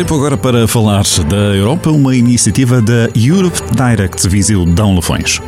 Tempo agora para falar da Europa, uma iniciativa da Europe Direct Viseu Dão Lafões.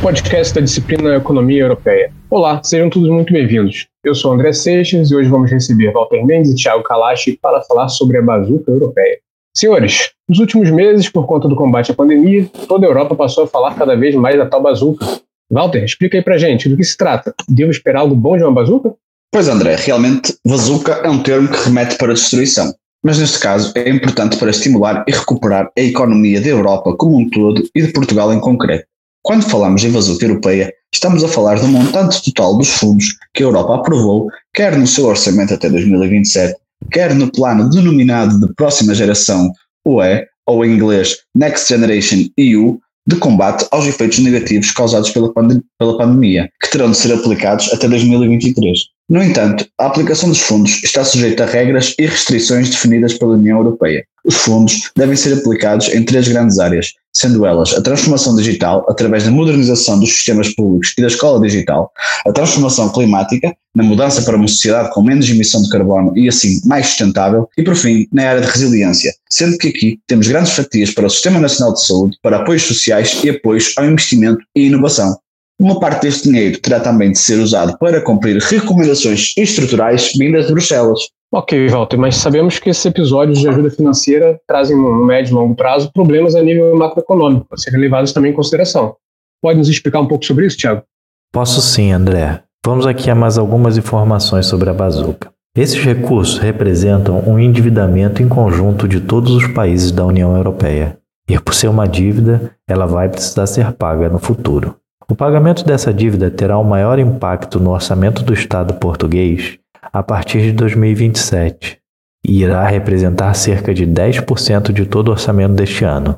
Podcast da disciplina Economia Europeia. Olá, sejam todos muito bem-vindos. Eu sou André Seixas e hoje vamos receber Walter Mendes e Thiago Kalashi para falar sobre a bazuca europeia. Senhores, nos últimos meses, por conta do combate à pandemia, toda a Europa passou a falar cada vez mais da tal bazuca. Walter, explica aí pra gente do que se trata. Devo esperar algo bom de uma bazuca? Pois André, realmente bazuca é um termo que remete para destruição. Mas neste caso é importante para estimular e recuperar a economia da Europa como um todo e de Portugal em concreto. Quando falamos em bazuca europeia, estamos a falar do montante total dos fundos que a Europa aprovou, quer no seu orçamento até 2027, quer no plano denominado de próxima geração UE, ou em inglês Next Generation EU, de combate aos efeitos negativos causados pela, pela pandemia, que terão de ser aplicados até 2023. No entanto, a aplicação dos fundos está sujeita a regras e restrições definidas pela União Europeia. Os fundos devem ser aplicados em três grandes áreas, sendo elas a transformação digital, através da modernização dos sistemas públicos e da escola digital, a transformação climática, na mudança para uma sociedade com menos emissão de carbono e assim mais sustentável, e por fim, na área de resiliência, sendo que aqui temos grandes fatias para o Sistema Nacional de Saúde, para apoios sociais e apoios ao investimento e inovação. Uma parte deste dinheiro terá também de ser usado para cumprir recomendações estruturais vindas de Bruxelas. Ok, Walter, mas sabemos que esses episódios de ajuda financeira trazem, no médio e longo prazo, problemas a nível macroeconômico, a serem levados também em consideração. Pode nos explicar um pouco sobre isso, Tiago? Posso sim, André. Vamos aqui a mais algumas informações sobre a bazuca. Esses recursos representam um endividamento em conjunto de todos os países da União Europeia. E por ser uma dívida, ela vai precisar ser paga no futuro. O pagamento dessa dívida terá um maior impacto no orçamento do Estado português a partir de 2027 e irá representar cerca de 10% de todo o orçamento deste ano.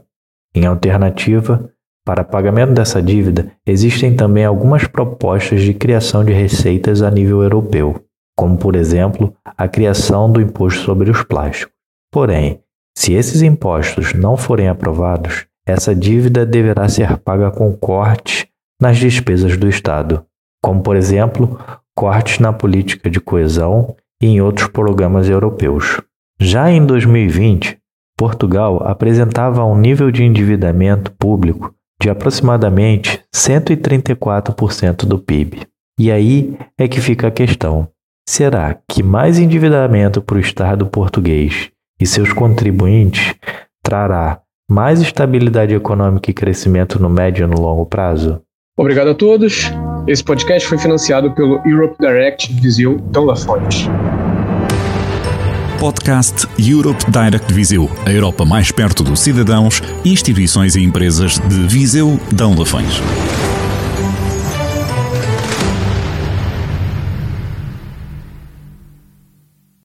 Em alternativa, para pagamento dessa dívida, existem também algumas propostas de criação de receitas a nível europeu, como, por exemplo, a criação do imposto sobre os plásticos. Porém, se esses impostos não forem aprovados, essa dívida deverá ser paga com cortes nas despesas do Estado, como, por exemplo, cortes na política de coesão e em outros programas europeus. Já em 2020, Portugal apresentava um nível de endividamento público de aproximadamente 134% do PIB. E aí é que fica a questão: será que mais endividamento para o Estado português e seus contribuintes trará mais estabilidade econômica e crescimento no médio e no longo prazo? Obrigado a todos. Esse podcast foi financiado pelo Europe Direct Viseu Dão Lafões. Podcast Europe Direct Viseu, a Europa mais perto dos cidadãos, instituições e empresas de Viseu Dão Lafões.